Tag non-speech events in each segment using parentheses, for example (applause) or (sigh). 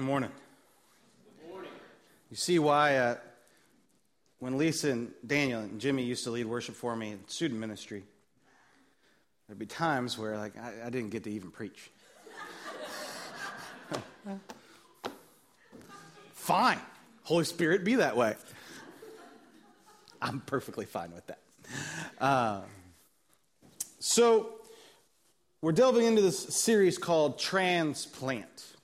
Good morning. You see why uh, when Lisa and Daniel and Jimmy used to lead worship for me in student ministry, there'd be times where like I, I didn't get to even preach. (laughs) fine. Holy Spirit, be that way. I'm perfectly fine with that. Uh, so, we're delving into this series called Transplant.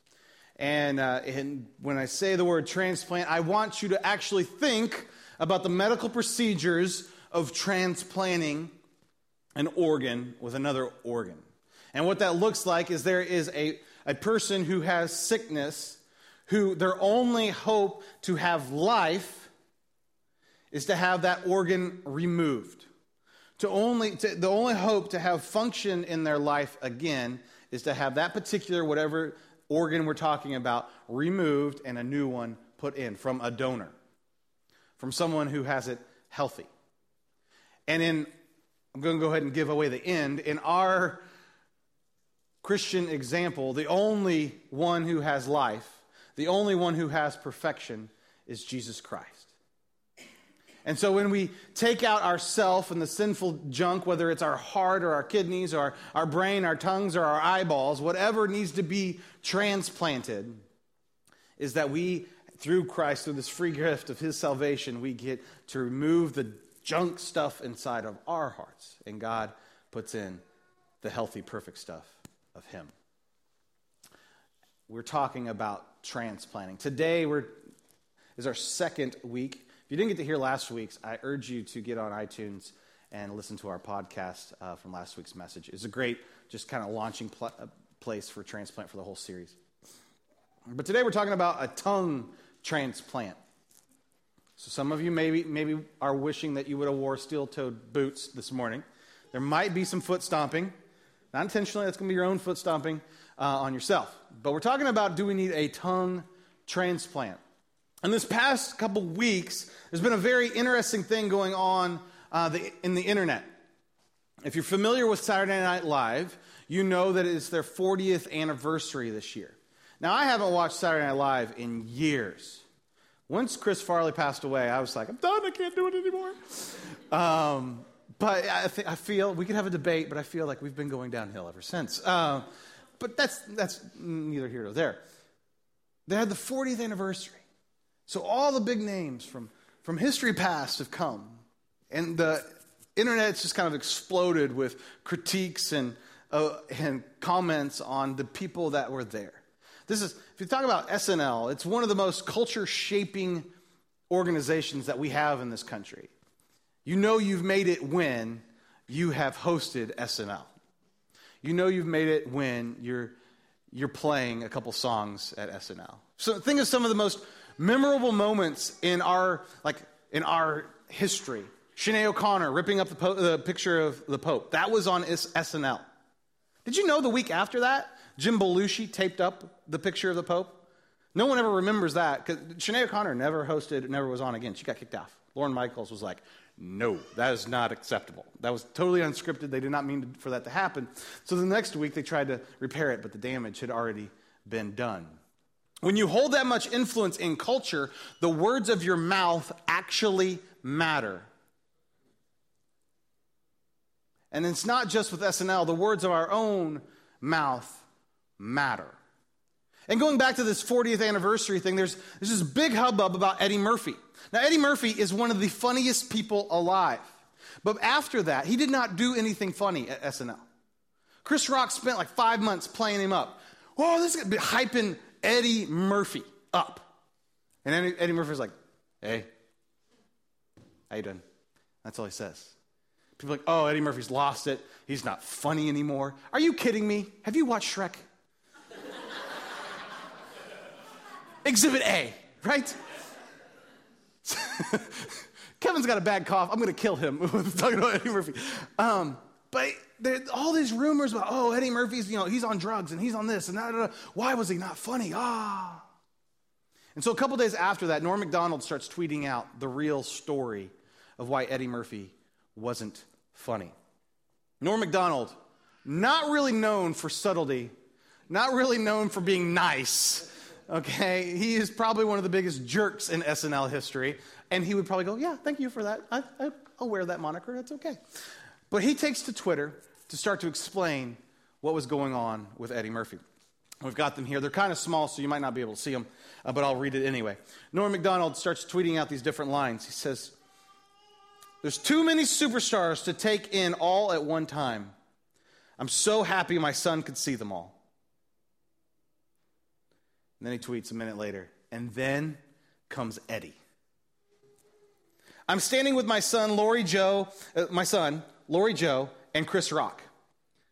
And, uh, and when I say the word transplant, I want you to actually think about the medical procedures of transplanting an organ with another organ. And what that looks like is there is a, a person who has sickness who their only hope to have life is to have that organ removed. To only, to, the only hope to have function in their life again is to have that particular, whatever organ we're talking about, removed and a new one put in from a donor, from someone who has it healthy. And in, I'm going to go ahead and give away the end. In our Christian example, the only one who has life the only one who has perfection is Jesus Christ. And so when we take out ourself and the sinful junk, whether it's our heart or our kidneys or our brain, our tongues or our eyeballs, whatever needs to be transplanted, is that we, through Christ, through this free gift of his salvation, we get to remove the junk stuff inside of our hearts. And God puts in the healthy, perfect stuff of him. We're talking about transplanting. Today we're, is our second week. If you didn't get to hear last week's, I urge you to get on iTunes and listen to our podcast uh, from last week's message. It's a great, just kind of launching pl- place for transplant for the whole series. But today we're talking about a tongue transplant. So some of you maybe, maybe are wishing that you would have wore steel-toed boots this morning. There might be some foot stomping. Not intentionally, that's going to be your own foot stomping uh, on yourself. But we're talking about do we need a tongue transplant? In this past couple weeks, there's been a very interesting thing going on uh, the, in the internet. If you're familiar with Saturday Night Live, you know that it's their 40th anniversary this year. Now, I haven't watched Saturday Night Live in years. Once Chris Farley passed away, I was like, I'm done, I can't do it anymore. Um, but I, th- I, feel we could have a debate, but I feel like we've been going downhill ever since. Uh, but that's, that's neither here nor there. They had the 40th anniversary. So all the big names from, from history past have come. And the internet's just kind of exploded with critiques and, uh, and comments on the people that were there. This is, if you talk about SNL, it's one of the most culture shaping organizations that we have in this country. You know you've made it when you have hosted SNL. You know you've made it when you're, you're playing a couple songs at SNL. So think of some of the most memorable moments in our, like, in our history. Sinead O'Connor ripping up the, po- the picture of the Pope. That was on SNL. Did you know the week after that, Jim Belushi taped up the picture of the Pope? No one ever remembers that because Sinead O'Connor never hosted, never was on again. She got kicked off. Lorne Michaels was like, no, that is not acceptable. That was totally unscripted. They did not mean for that to happen. So the next week they tried to repair it, but the damage had already been done. When you hold that much influence in culture, the words of your mouth actually matter. And it's not just with SNL, the words of our own mouth matter. And going back to this 40th anniversary thing, there's, there's this big hubbub about Eddie Murphy. Now, Eddie Murphy is one of the funniest people alive. But after that, he did not do anything funny at SNL. Chris Rock spent like five months playing him up. Whoa, this is going to be hyping Eddie Murphy up. And Eddie, Eddie Murphy's like, hey, how you doing? That's all he says. People like, oh, Eddie Murphy's lost it. He's not funny anymore. Are you kidding me? Have you watched Shrek? (laughs) Exhibit A, right? (laughs) Kevin's got a bad cough. I'm going to kill him (laughs) talking about Eddie Murphy. Um, but there, all these rumors about, oh, Eddie Murphy's, you know, he's on drugs and he's on this and that. Why was he not funny? Ah. And so a couple days after that, Norm MacDonald starts tweeting out the real story of why Eddie Murphy wasn't funny. Norm MacDonald, not really known for subtlety, not really known for being nice, Okay, he is probably one of the biggest jerks in SNL history, and he would probably go, "Yeah, thank you for that. I, I, I'll wear that moniker. That's okay." But he takes to Twitter to start to explain what was going on with Eddie Murphy. We've got them here. They're kind of small, so you might not be able to see them, uh, but I'll read it anyway. Norm MacDonald starts tweeting out these different lines. He says, There's too many superstars to take in all at one time. I'm so happy my son could see them all. And then he tweets a minute later, and then comes Eddie. I'm standing with my son, Lori Joe, uh, my son, Lori Joe, and Chris Rock.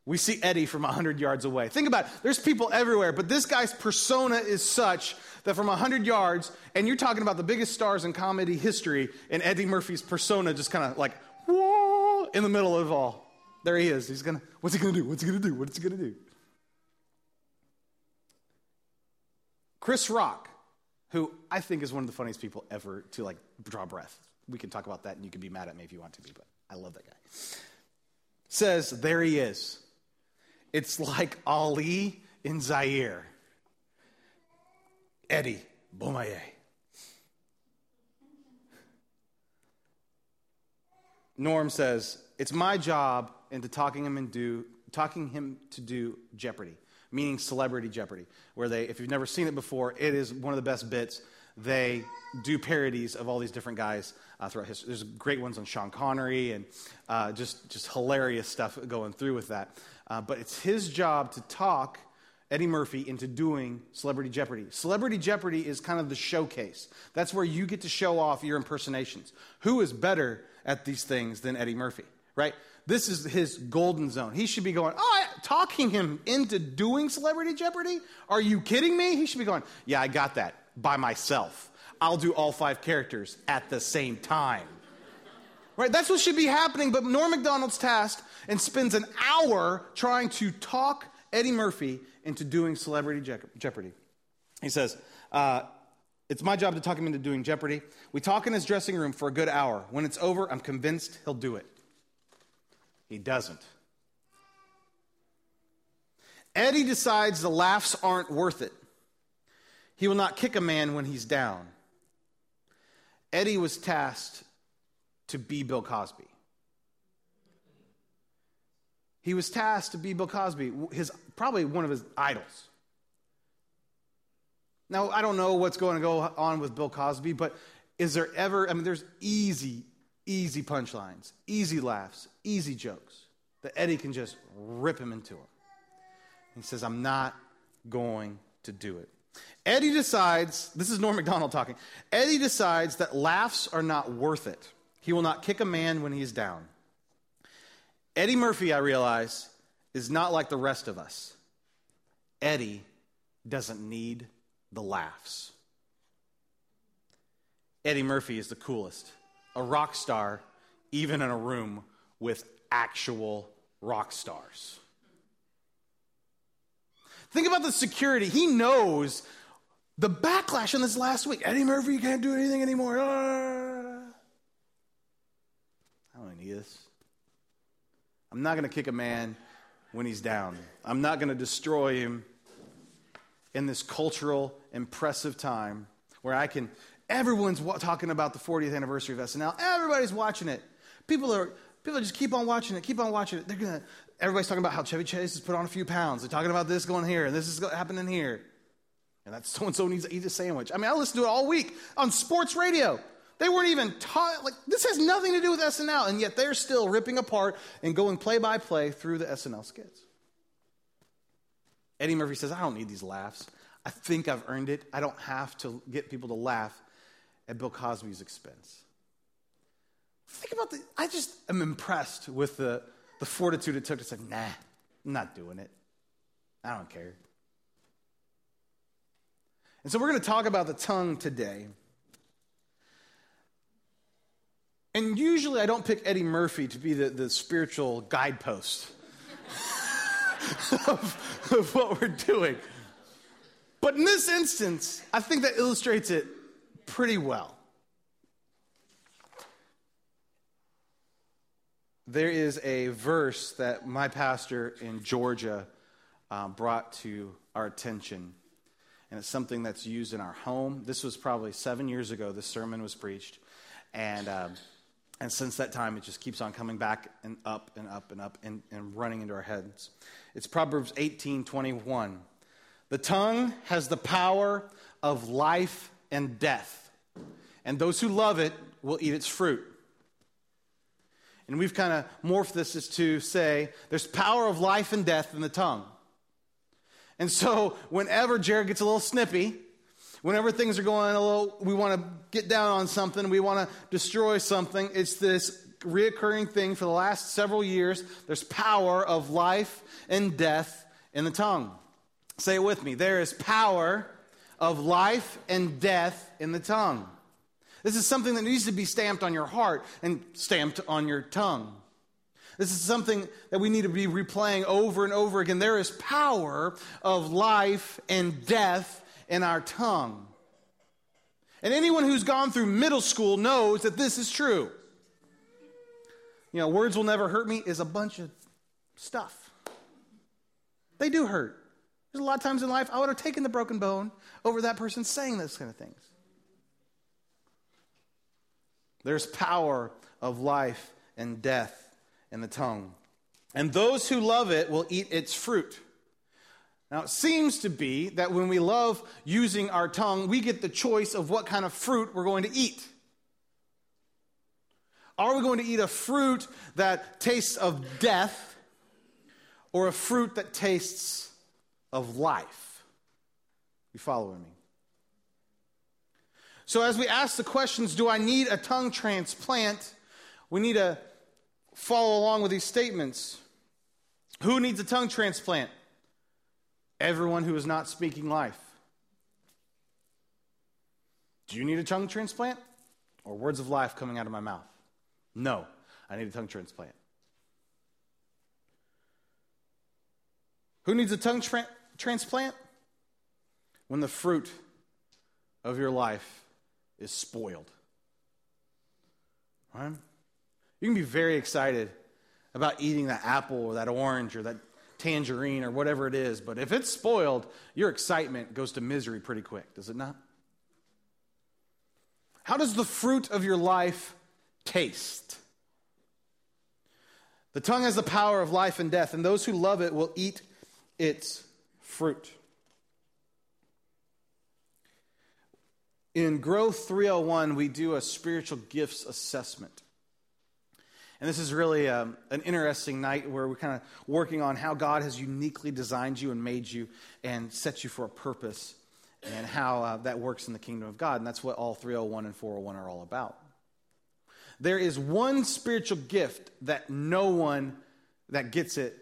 We see Eddie from 100 yards away. Think about it. There's people everywhere, but this guy's persona is such that from 100 yards, and you're talking about the biggest stars in comedy history, and Eddie Murphy's persona just kind of like, whoa, in the middle of all. There he is. He's going to, what's he going to do? What's he going to do? What's he going to do? Chris Rock, who I think is one of the funniest people ever to like draw breath. We can talk about that, and you can be mad at me if you want to be, but I love that guy. Says, there he is it's like Ali in Zaire. Eddie Bomaye. Norm says, It's my job into talking him into talking him to do Jeopardy, meaning celebrity Jeopardy, where they, if you've never seen it before, it is one of the best bits. They do parodies of all these different guys uh, throughout history. There's great ones on Sean Connery and uh, just, just hilarious stuff going through with that. Uh, but it's his job to talk Eddie Murphy into doing Celebrity Jeopardy. Celebrity Jeopardy is kind of the showcase. That's where you get to show off your impersonations. Who is better at these things than Eddie Murphy, right? This is his golden zone. He should be going, oh, talking him into doing Celebrity Jeopardy? Are you kidding me? He should be going, yeah, I got that by myself. I'll do all five characters at the same time. Right? That's what should be happening, but Norm MacDonald's tasked and spends an hour trying to talk Eddie Murphy into doing Celebrity Jeopardy. He says, uh, It's my job to talk him into doing Jeopardy. We talk in his dressing room for a good hour. When it's over, I'm convinced he'll do it. He doesn't. Eddie decides the laughs aren't worth it. He will not kick a man when he's down. Eddie was tasked to be Bill Cosby. He was tasked to be Bill Cosby, his, probably one of his idols. Now, I don't know what's going to go on with Bill Cosby, but is there ever, I mean, there's easy, easy punchlines, easy laughs, easy jokes that Eddie can just rip him into them. He says, I'm not going to do it. Eddie decides, this is Norm MacDonald talking. Eddie decides that laughs are not worth it. He will not kick a man when he's down. Eddie Murphy, I realize, is not like the rest of us. Eddie doesn't need the laughs. Eddie Murphy is the coolest, a rock star, even in a room with actual rock stars. Think about the security. He knows the backlash in this last week. Eddie Murphy can't do anything anymore. Ah. This. I'm not going to kick a man when he's down. I'm not going to destroy him in this cultural, impressive time where I can. Everyone's talking about the 40th anniversary of SNL. Everybody's watching it. People are people just keep on watching it, keep on watching it. They're gonna. Everybody's talking about how Chevy Chase has put on a few pounds. They're talking about this going here and this is happening here, and that so and so needs to eat a sandwich. I mean, I listened to it all week on sports radio. They weren't even taught, like, this has nothing to do with SNL, and yet they're still ripping apart and going play by play through the SNL skits. Eddie Murphy says, I don't need these laughs. I think I've earned it. I don't have to get people to laugh at Bill Cosby's expense. Think about the, I just am impressed with the, the fortitude it took to say, nah, I'm not doing it. I don't care. And so we're going to talk about the tongue today. And usually I don't pick Eddie Murphy to be the, the spiritual guidepost (laughs) of, of what we're doing. But in this instance, I think that illustrates it pretty well. There is a verse that my pastor in Georgia um, brought to our attention. and it's something that's used in our home. This was probably seven years ago, this sermon was preached. And, uh, and since that time, it just keeps on coming back and up and up and up and, and running into our heads. It's Proverbs 18 21. The tongue has the power of life and death, and those who love it will eat its fruit. And we've kind of morphed this as to say there's power of life and death in the tongue. And so, whenever Jared gets a little snippy, whenever things are going a little, we want to get down on something, we want to destroy something, it's this reoccurring thing for the last several years. There's power of life and death in the tongue. Say it with me. There is power of life and death in the tongue. This is something that needs to be stamped on your heart and stamped on your tongue. This is something that we need to be replaying over and over again. There is power of life and death in our tongue. And anyone who's gone through middle school knows that this is true. You know, words will never hurt me is a bunch of stuff. They do hurt. There's a lot of times in life I would have taken the broken bone over that person saying those kind of things. There's power of life and death in the tongue. And those who love it will eat its fruit. Now, it seems to be that when we love using our tongue, we get the choice of what kind of fruit we're going to eat. Are we going to eat a fruit that tastes of death or a fruit that tastes of life? You following me? So, as we ask the questions, do I need a tongue transplant? We need to follow along with these statements. Who needs a tongue transplant? Everyone who is not speaking life. Do you need a tongue transplant or words of life coming out of my mouth? No, I need a tongue transplant. Who needs a tongue tra- transplant? When the fruit of your life is spoiled. Right? You can be very excited about eating that apple or that orange or that tangerine or whatever it is, but if it's spoiled, your excitement goes to misery pretty quick, does it not? How does the fruit of your life taste? The tongue has the power of life and death, and those who love it will eat its fruit. In Growth 301, we do a spiritual gifts assessment. And this is really um, an interesting night where we're kind of working on how God has uniquely designed you and made you and set you for a purpose and how uh, that works in the kingdom of God. And that's what all 301 and 401 are all about. There is one spiritual gift that no one that gets it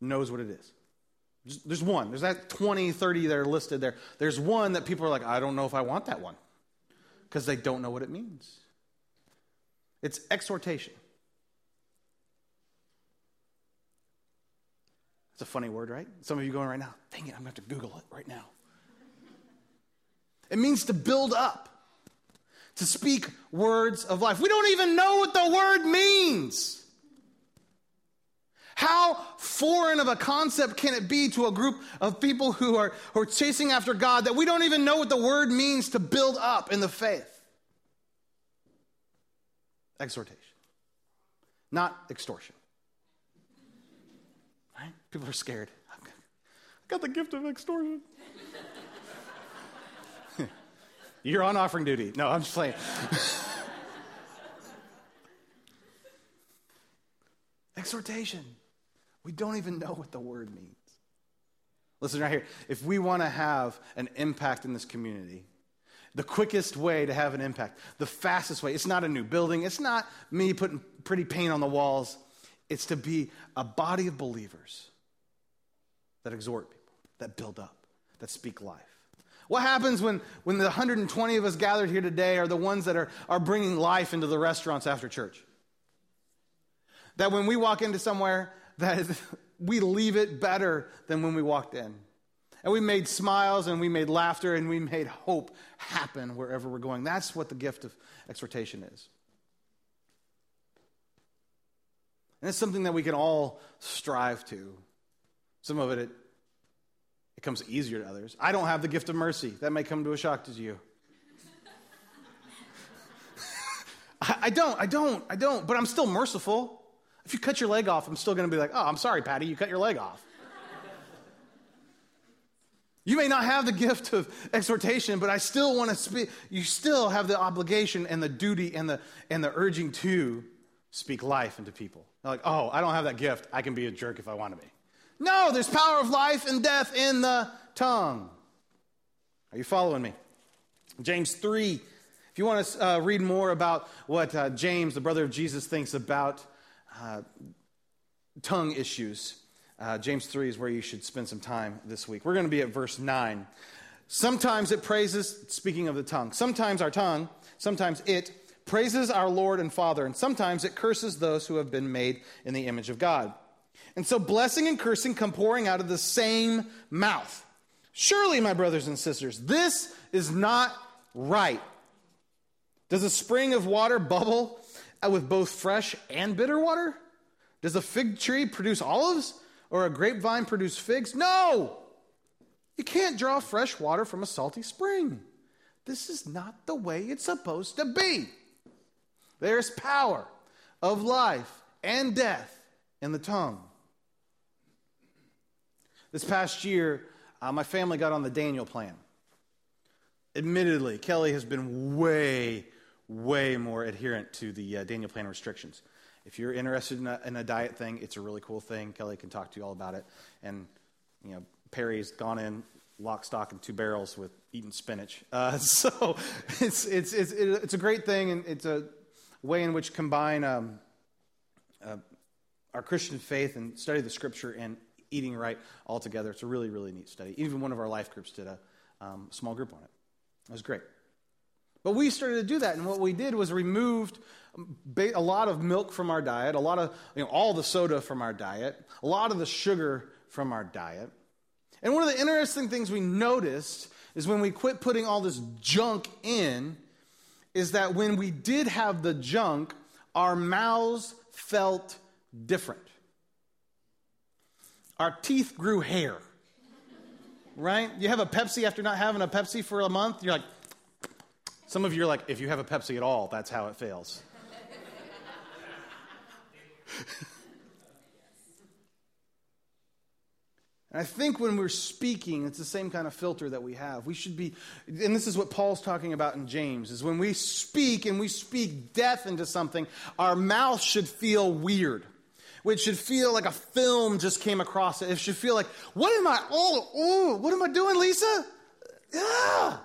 knows what it is. There's one. There's that 20, 30 that are listed there. There's one that people are like, I don't know if I want that one because they don't know what it means. It's exhortation. It's a funny word, right? Some of you going right now, dang it, I'm going to have to Google it right now. It means to build up, to speak words of life. We don't even know what the word means. How foreign of a concept can it be to a group of people who are, who are chasing after God that we don't even know what the word means to build up in the faith? Exhortation, not extortion. People are scared. I got the gift of extortion. (laughs) You're on offering duty. No, I'm just playing. (laughs) Exhortation. We don't even know what the word means. Listen right here. If we want to have an impact in this community, the quickest way to have an impact, the fastest way, it's not a new building, it's not me putting pretty paint on the walls. It's to be a body of believers that exhort people, that build up, that speak life. What happens when, when the 120 of us gathered here today are the ones that are, are bringing life into the restaurants after church? That when we walk into somewhere, (laughs) that we leave it better than when we walked in. And we made smiles and we made laughter and we made hope happen wherever we're going. That's what the gift of exhortation is. And it's something that we can all strive to. Some of it, it, it comes easier to others. I don't have the gift of mercy. That may come to a shock to you. (laughs) I, I don't, I don't, I don't, but I'm still merciful. If you cut your leg off, I'm still going to be like, oh, I'm sorry, Patty, you cut your leg off. You may not have the gift of exhortation, but I still want to speak. You still have the obligation and the duty and the, and the urging to speak life into people. They're like, oh, I don't have that gift. I can be a jerk if I want to be. No, there's power of life and death in the tongue. Are you following me? James 3. If you want to uh, read more about what uh, James, the brother of Jesus, thinks about uh, tongue issues, uh, James 3 is where you should spend some time this week. We're going to be at verse 9. Sometimes it praises, speaking of the tongue, sometimes our tongue, sometimes it praises our Lord and Father, and sometimes it curses those who have been made in the image of God. And so blessing and cursing come pouring out of the same mouth. Surely, my brothers and sisters, this is not right. Does a spring of water bubble with both fresh and bitter water? Does a fig tree produce olives or a grapevine produce figs? No! You can't draw fresh water from a salty spring. This is not the way it's supposed to be. There's power of life and death in the tongue. This past year, uh, my family got on the Daniel plan. Admittedly, Kelly has been way, way more adherent to the uh, Daniel plan restrictions. If you're interested in a, in a, diet thing, it's a really cool thing. Kelly can talk to you all about it. And, you know, Perry's gone in lock, stock, and two barrels with eating spinach. Uh, (laughs) so it's, it's, it's, it's a great thing, and it's a way in which combine um, uh, our Christian faith and study the scripture and eating right altogether. It's a really, really neat study. Even one of our life groups did a um, small group on it. It was great. But we started to do that, and what we did was removed a lot of milk from our diet, a lot of, you know, all the soda from our diet, a lot of the sugar from our diet. And one of the interesting things we noticed is when we quit putting all this junk in, is that when we did have the junk, our mouths felt different our teeth grew hair. Right? You have a Pepsi after not having a Pepsi for a month, you're like, some of you are like, if you have a Pepsi at all, that's how it fails. And I think when we're speaking, it's the same kind of filter that we have. We should be, and this is what Paul's talking about in James, is when we speak and we speak death into something, our mouth should feel weird which should feel like a film just came across it. It should feel like, what am I, oh, oh, what am I doing, Lisa? Yeah.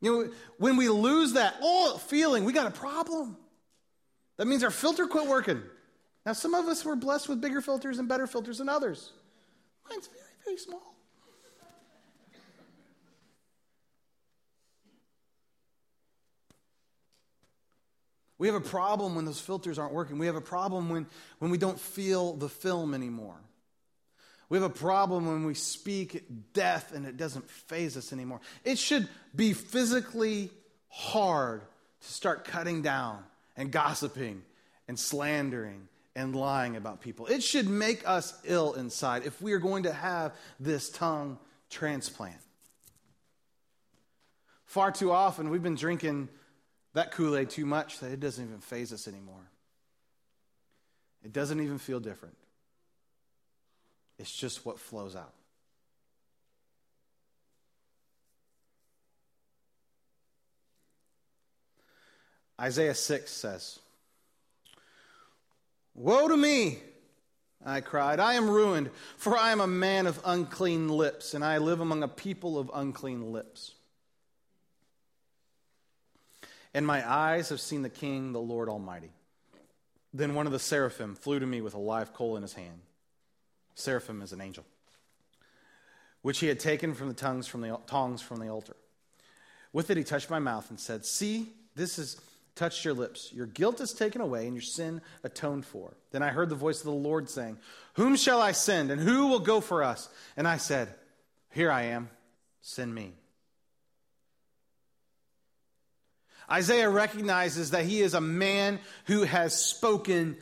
You know, when we lose that oh feeling, we got a problem. That means our filter quit working. Now, some of us were blessed with bigger filters and better filters than others. Mine's very, very small. We have a problem when those filters aren't working. We have a problem when, when we don't feel the film anymore. We have a problem when we speak death and it doesn't phase us anymore. It should be physically hard to start cutting down and gossiping and slandering and lying about people. It should make us ill inside if we are going to have this tongue transplant. Far too often, we've been drinking that Kool Aid too much that it doesn't even phase us anymore. It doesn't even feel different. It's just what flows out. Isaiah 6 says, Woe to me! I cried. I am ruined, for I am a man of unclean lips, and I live among a people of unclean lips and my eyes have seen the King, the Lord Almighty. Then one of the seraphim flew to me with a live coal in his hand. Seraphim is an angel, which he had taken from the tongues from the tongs from the altar. With it, he touched my mouth and said, "See, this has touched your lips. Your guilt is taken away, and your sin atoned for." Then I heard the voice of the Lord saying, "Whom shall I send, and who will go for us?" And I said, "Here I am. Send me." Isaiah recognizes that he is a man who has spoken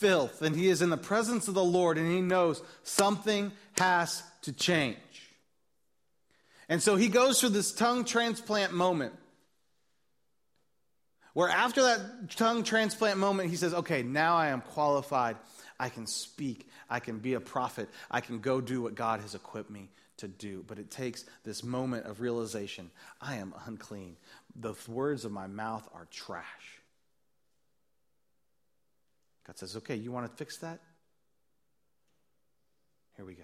filth, and he is in the presence of the Lord, and he knows something has to change. And so he goes through this tongue transplant moment where after that tongue transplant moment, he says, Okay, now I am qualified. I can speak. I can be a prophet. I can go do what God has equipped me to do. But it takes this moment of realization I am unclean. The words of my mouth are trash. God says, Okay, you want to fix that? Here we go.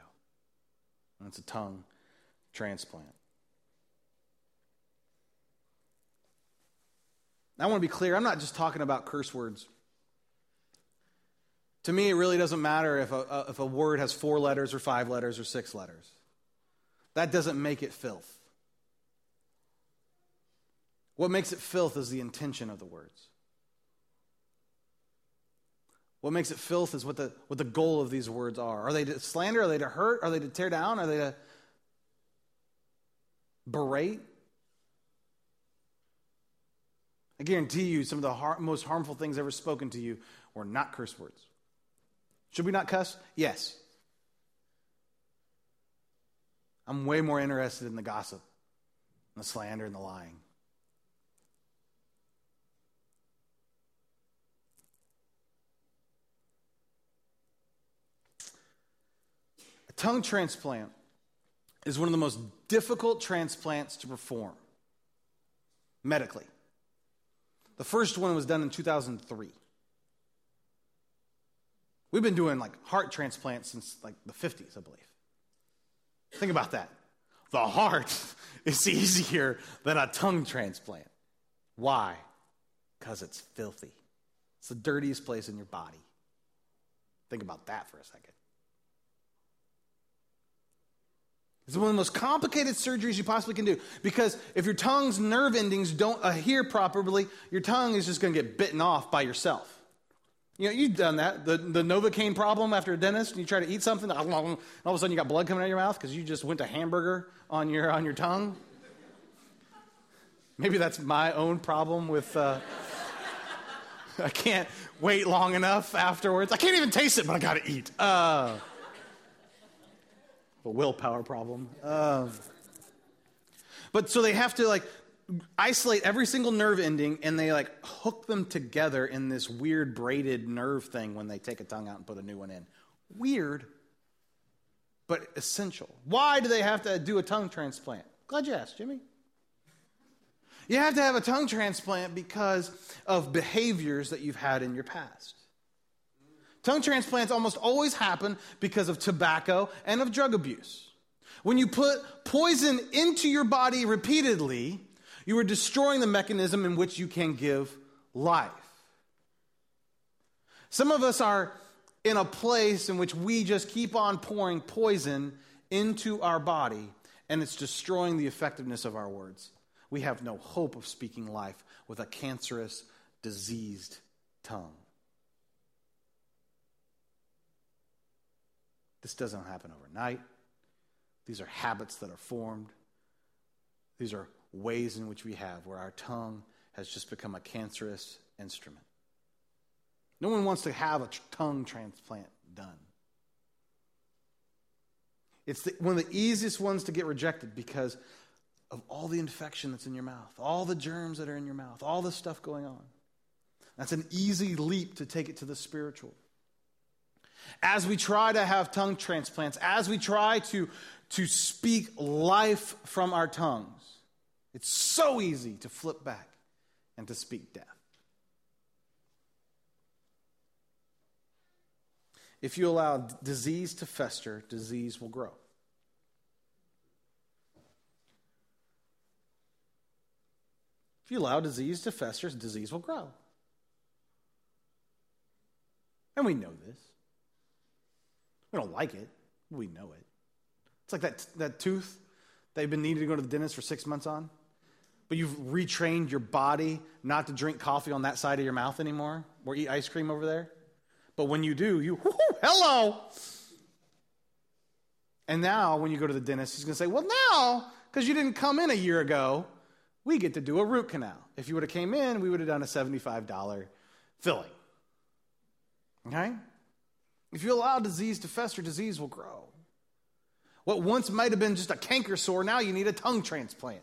And it's a tongue transplant. I want to be clear, I'm not just talking about curse words. To me, it really doesn't matter if a, if a word has four letters or five letters or six letters. That doesn't make it filth. What makes it filth is the intention of the words. What makes it filth is what the, what the goal of these words are. Are they to slander? Are they to hurt? Are they to tear down? Are they to berate? I guarantee you, some of the har- most harmful things ever spoken to you were not curse words. Should we not cuss? Yes. I'm way more interested in the gossip, and the slander, and the lying. A tongue transplant is one of the most difficult transplants to perform medically. The first one was done in 2003. We've been doing like heart transplants since like the 50s, I believe. Think about that. The heart (laughs) is easier than a tongue transplant. Why? Because it's filthy. It's the dirtiest place in your body. Think about that for a second. It's one of the most complicated surgeries you possibly can do because if your tongue's nerve endings don't adhere properly, your tongue is just going to get bitten off by yourself. You know, you've done that. The, the Novocaine problem after a dentist, and you try to eat something, all of a sudden you got blood coming out of your mouth because you just went to hamburger on your, on your tongue. Maybe that's my own problem with. Uh, (laughs) I can't wait long enough afterwards. I can't even taste it, but I got to eat. Uh, a willpower problem. Um, but so they have to like isolate every single nerve ending and they like hook them together in this weird braided nerve thing when they take a tongue out and put a new one in. Weird, but essential. Why do they have to do a tongue transplant? Glad you asked, Jimmy. You have to have a tongue transplant because of behaviors that you've had in your past. Tongue transplants almost always happen because of tobacco and of drug abuse. When you put poison into your body repeatedly, you are destroying the mechanism in which you can give life. Some of us are in a place in which we just keep on pouring poison into our body, and it's destroying the effectiveness of our words. We have no hope of speaking life with a cancerous, diseased tongue. This doesn't happen overnight. These are habits that are formed. These are ways in which we have where our tongue has just become a cancerous instrument. No one wants to have a tongue transplant done. It's the, one of the easiest ones to get rejected because of all the infection that's in your mouth, all the germs that are in your mouth, all the stuff going on. That's an easy leap to take it to the spiritual as we try to have tongue transplants, as we try to, to speak life from our tongues, it's so easy to flip back and to speak death. If you allow disease to fester, disease will grow. If you allow disease to fester, disease will grow. And we know this. We don't like it. We know it. It's like that, that tooth that you've been needing to go to the dentist for six months on, but you've retrained your body not to drink coffee on that side of your mouth anymore or eat ice cream over there. But when you do, you, (laughs) hello. And now, when you go to the dentist, he's going to say, well, now, because you didn't come in a year ago, we get to do a root canal. If you would have came in, we would have done a $75 filling. Okay? If you allow disease to fester, disease will grow. What once might have been just a canker sore, now you need a tongue transplant.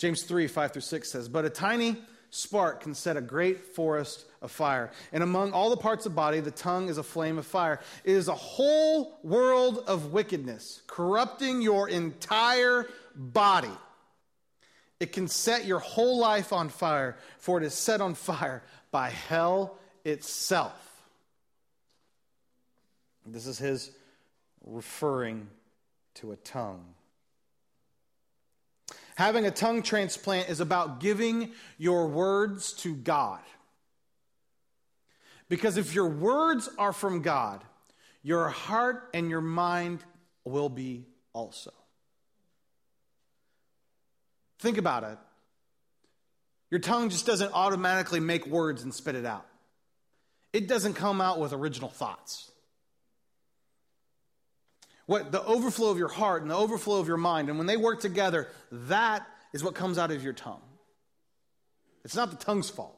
James 3 5 through 6 says, But a tiny spark can set a great forest afire. And among all the parts of body, the tongue is a flame of fire. It is a whole world of wickedness, corrupting your entire body. It can set your whole life on fire, for it is set on fire by hell itself. This is his referring to a tongue. Having a tongue transplant is about giving your words to God. Because if your words are from God, your heart and your mind will be also. Think about it. Your tongue just doesn't automatically make words and spit it out, it doesn't come out with original thoughts. What the overflow of your heart and the overflow of your mind, and when they work together, that is what comes out of your tongue. It's not the tongue's fault.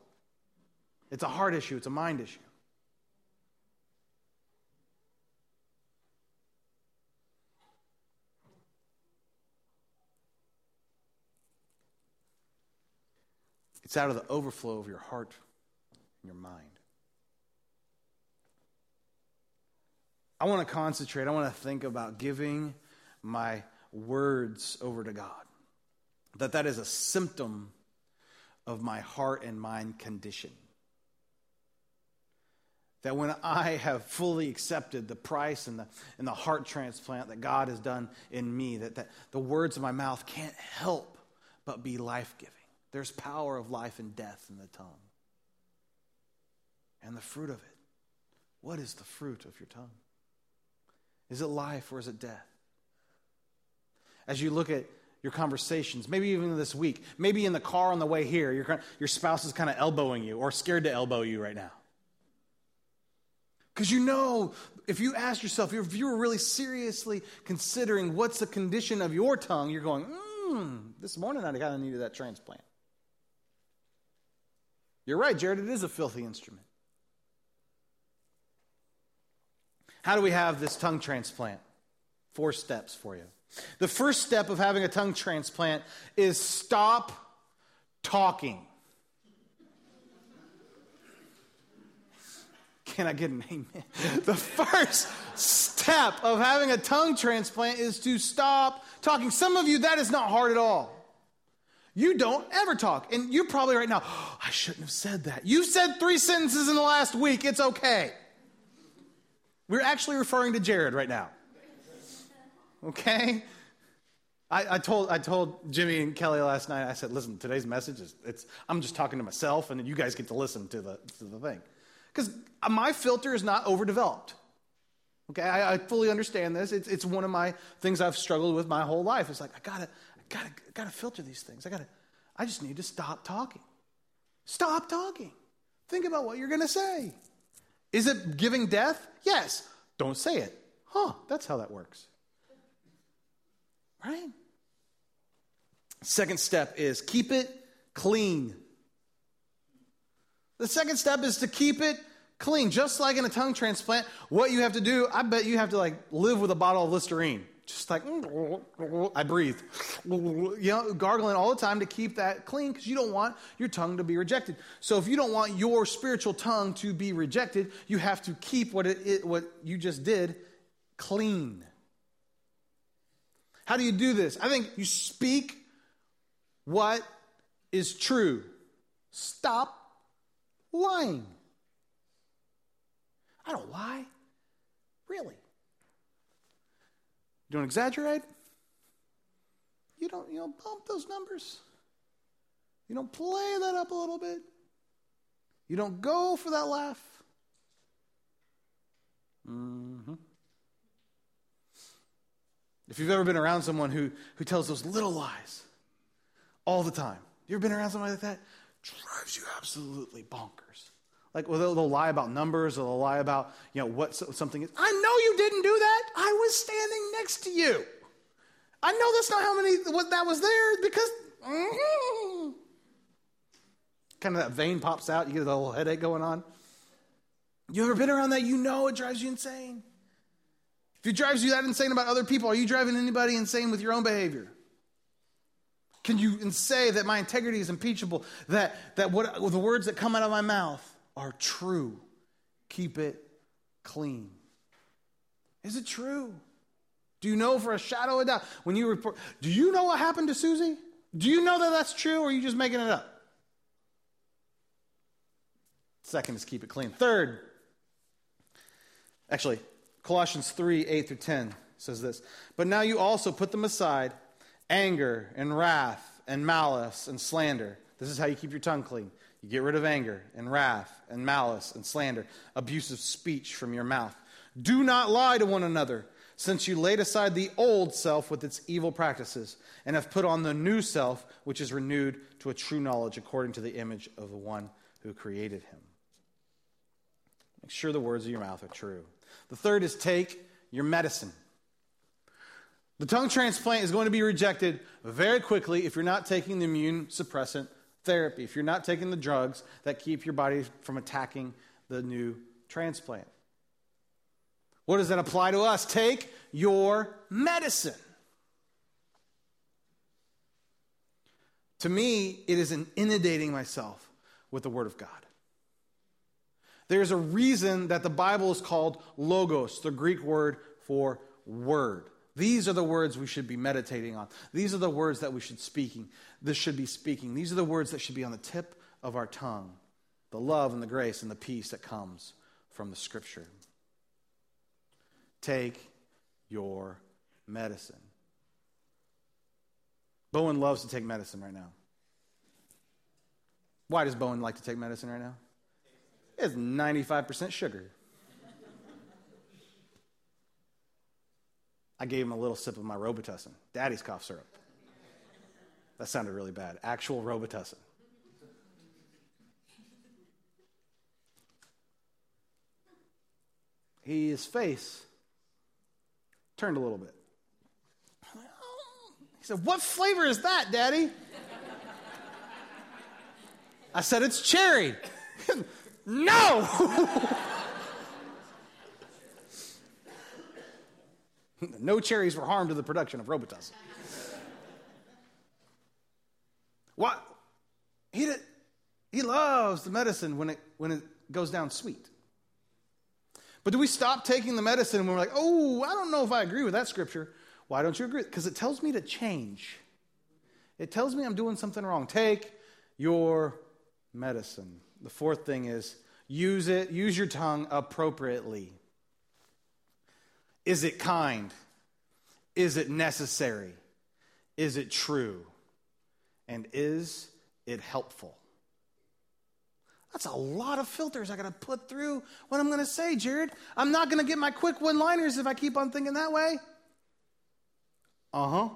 It's a heart issue, it's a mind issue. It's out of the overflow of your heart and your mind. I want to concentrate. I want to think about giving my words over to God. That that is a symptom of my heart and mind condition. That when I have fully accepted the price and the, and the heart transplant that God has done in me, that, that the words of my mouth can't help but be life giving. There's power of life and death in the tongue. And the fruit of it. What is the fruit of your tongue? Is it life or is it death? As you look at your conversations, maybe even this week, maybe in the car on the way here, your, your spouse is kind of elbowing you or scared to elbow you right now. Because you know, if you ask yourself, if you were really seriously considering what's the condition of your tongue, you're going, hmm, this morning I kind of needed that transplant. You're right, Jared, it is a filthy instrument. How do we have this tongue transplant? Four steps for you. The first step of having a tongue transplant is stop talking. Can I get an amen? The first step of having a tongue transplant is to stop talking. Some of you, that is not hard at all. You don't ever talk. And you're probably right now, oh, (gasps) I shouldn't have said that. You said three sentences in the last week. It's okay. We're actually referring to Jared right now. Okay? I, I, told, I told Jimmy and Kelly last night, I said, listen, today's message is, it's, I'm just talking to myself, and you guys get to listen to the, to the thing. Because uh, my filter is not overdeveloped. Okay, I, I fully understand this. It's, it's one of my things I've struggled with my whole life. It's like, I gotta, I gotta, I gotta filter these things. I gotta, I just need to stop talking. Stop talking. Think about what you're gonna say. Is it giving death? Yes. Don't say it. Huh, that's how that works. Right? Second step is keep it clean. The second step is to keep it clean. Just like in a tongue transplant, what you have to do, I bet you have to like live with a bottle of Listerine just like mm, I breathe, you know, gargling all the time to keep that clean because you don't want your tongue to be rejected. So if you don't want your spiritual tongue to be rejected, you have to keep what it, it what you just did clean. How do you do this? I think you speak what is true. Stop lying. I don't lie. Really? You don't exaggerate. You don't, you don't bump those numbers. You don't play that up a little bit. You don't go for that laugh. Mm-hmm. If you've ever been around someone who, who tells those little lies all the time, you ever been around somebody like that? Drives you absolutely bonkers. Like, well, they'll, they'll, lie about numbers or they'll lie about, you know, what something is. I know you didn't do that. I was standing next to you. I know that's not how many, what that was there because, mm-hmm. kind of that vein pops out. You get a little headache going on. You ever been around that? You know it drives you insane. If it drives you that insane about other people, are you driving anybody insane with your own behavior? Can you say that my integrity is impeachable, that, that what, the words that come out of my mouth are true? Keep it clean. Is it true? Do you know for a shadow of doubt when you report? Do you know what happened to Susie? Do you know that that's true or are you just making it up? Second is keep it clean. Third, actually, Colossians 3 8 through 10 says this. But now you also put them aside anger and wrath and malice and slander. This is how you keep your tongue clean. You get rid of anger and wrath and malice and slander, abusive speech from your mouth. Do not lie to one another, since you laid aside the old self with its evil practices, and have put on the new self, which is renewed to a true knowledge according to the image of the one who created him. Make sure the words of your mouth are true. The third is take your medicine. The tongue transplant is going to be rejected very quickly if you're not taking the immune suppressant therapy, if you're not taking the drugs that keep your body from attacking the new transplant. What does that apply to us? Take your medicine. To me, it is an inundating myself with the Word of God. There's a reason that the Bible is called logos, the Greek word for word. These are the words we should be meditating on. These are the words that we should be speaking. This should be speaking. These are the words that should be on the tip of our tongue. The love and the grace and the peace that comes from the scripture. Take your medicine. Bowen loves to take medicine right now. Why does Bowen like to take medicine right now? It's 95% sugar. I gave him a little sip of my Robitussin, daddy's cough syrup. That sounded really bad. Actual Robitussin. He, his face turned a little bit. He said, What flavor is that, Daddy? I said, It's cherry. (laughs) no! (laughs) (laughs) no cherries were harmed to the production of Robitussin. what? He, did, he loves the medicine when it, when it goes down sweet. But do we stop taking the medicine when we're like, oh, I don't know if I agree with that scripture? Why don't you agree? Because it tells me to change. It tells me I'm doing something wrong. Take your medicine. The fourth thing is use it, use your tongue appropriately. Is it kind? Is it necessary? Is it true? And is it helpful? That's a lot of filters I got to put through what I'm going to say, Jared. I'm not going to get my quick one liners if I keep on thinking that way. Uh huh.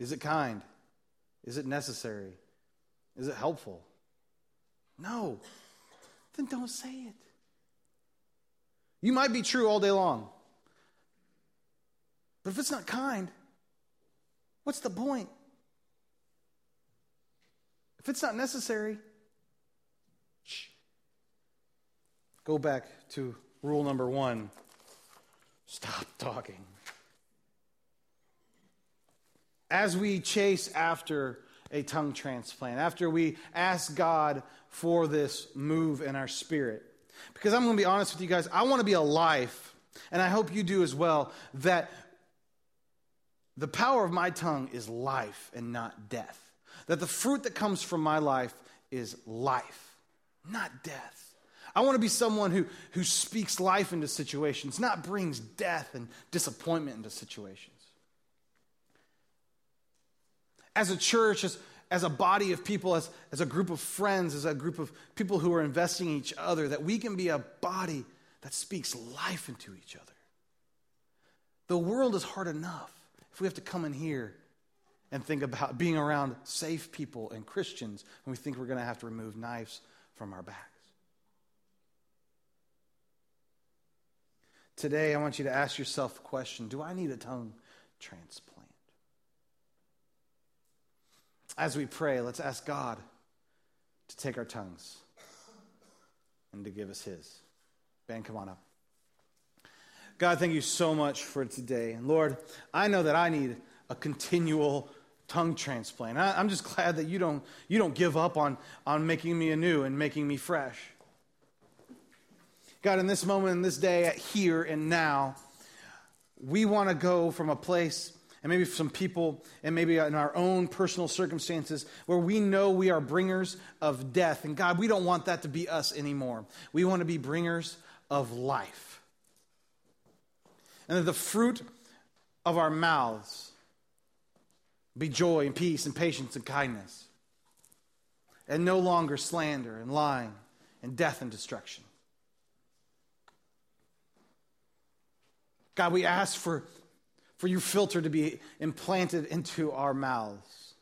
Is it kind? Is it necessary? Is it helpful? No. Then don't say it. You might be true all day long. But if it's not kind, what's the point? If it's not necessary, shh. Go back to rule number one stop talking. As we chase after a tongue transplant, after we ask God for this move in our spirit, because I'm going to be honest with you guys, I want to be a life, and I hope you do as well, that the power of my tongue is life and not death. That the fruit that comes from my life is life, not death. I want to be someone who, who speaks life into situations, not brings death and disappointment into situations. As a church, as, as a body of people, as, as a group of friends, as a group of people who are investing in each other, that we can be a body that speaks life into each other. The world is hard enough if we have to come in here and think about being around safe people and Christians and we think we're going to have to remove knives from our backs. Today, I want you to ask yourself a question Do I need a tongue transplant? As we pray, let's ask God to take our tongues and to give us His. Ben, come on up. God, thank you so much for today. And Lord, I know that I need a continual tongue transplant. I, am just glad that you don't, you don't give up on, on making me anew and making me fresh. God, in this moment, in this day, at here and now, we want to go from a place and maybe some people, and maybe in our own personal circumstances, where we know we are bringers of death. And God, we don't want that to be us anymore. We want to be bringers of life. And that the fruit of our mouths be joy and peace and patience and kindness, and no longer slander and lying and death and destruction. God, we ask for, for your filter to be implanted into our mouths.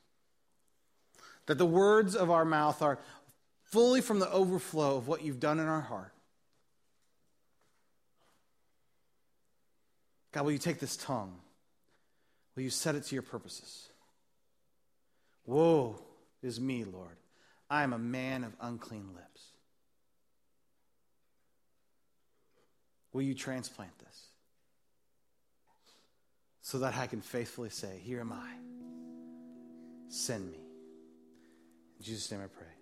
That the words of our mouth are fully from the overflow of what you've done in our heart. God, will you take this tongue? Will you set it to your purposes? Woe is me, Lord. I am a man of unclean lips. Will you transplant? So that I can faithfully say, Here am I. Send me. In Jesus' name I pray.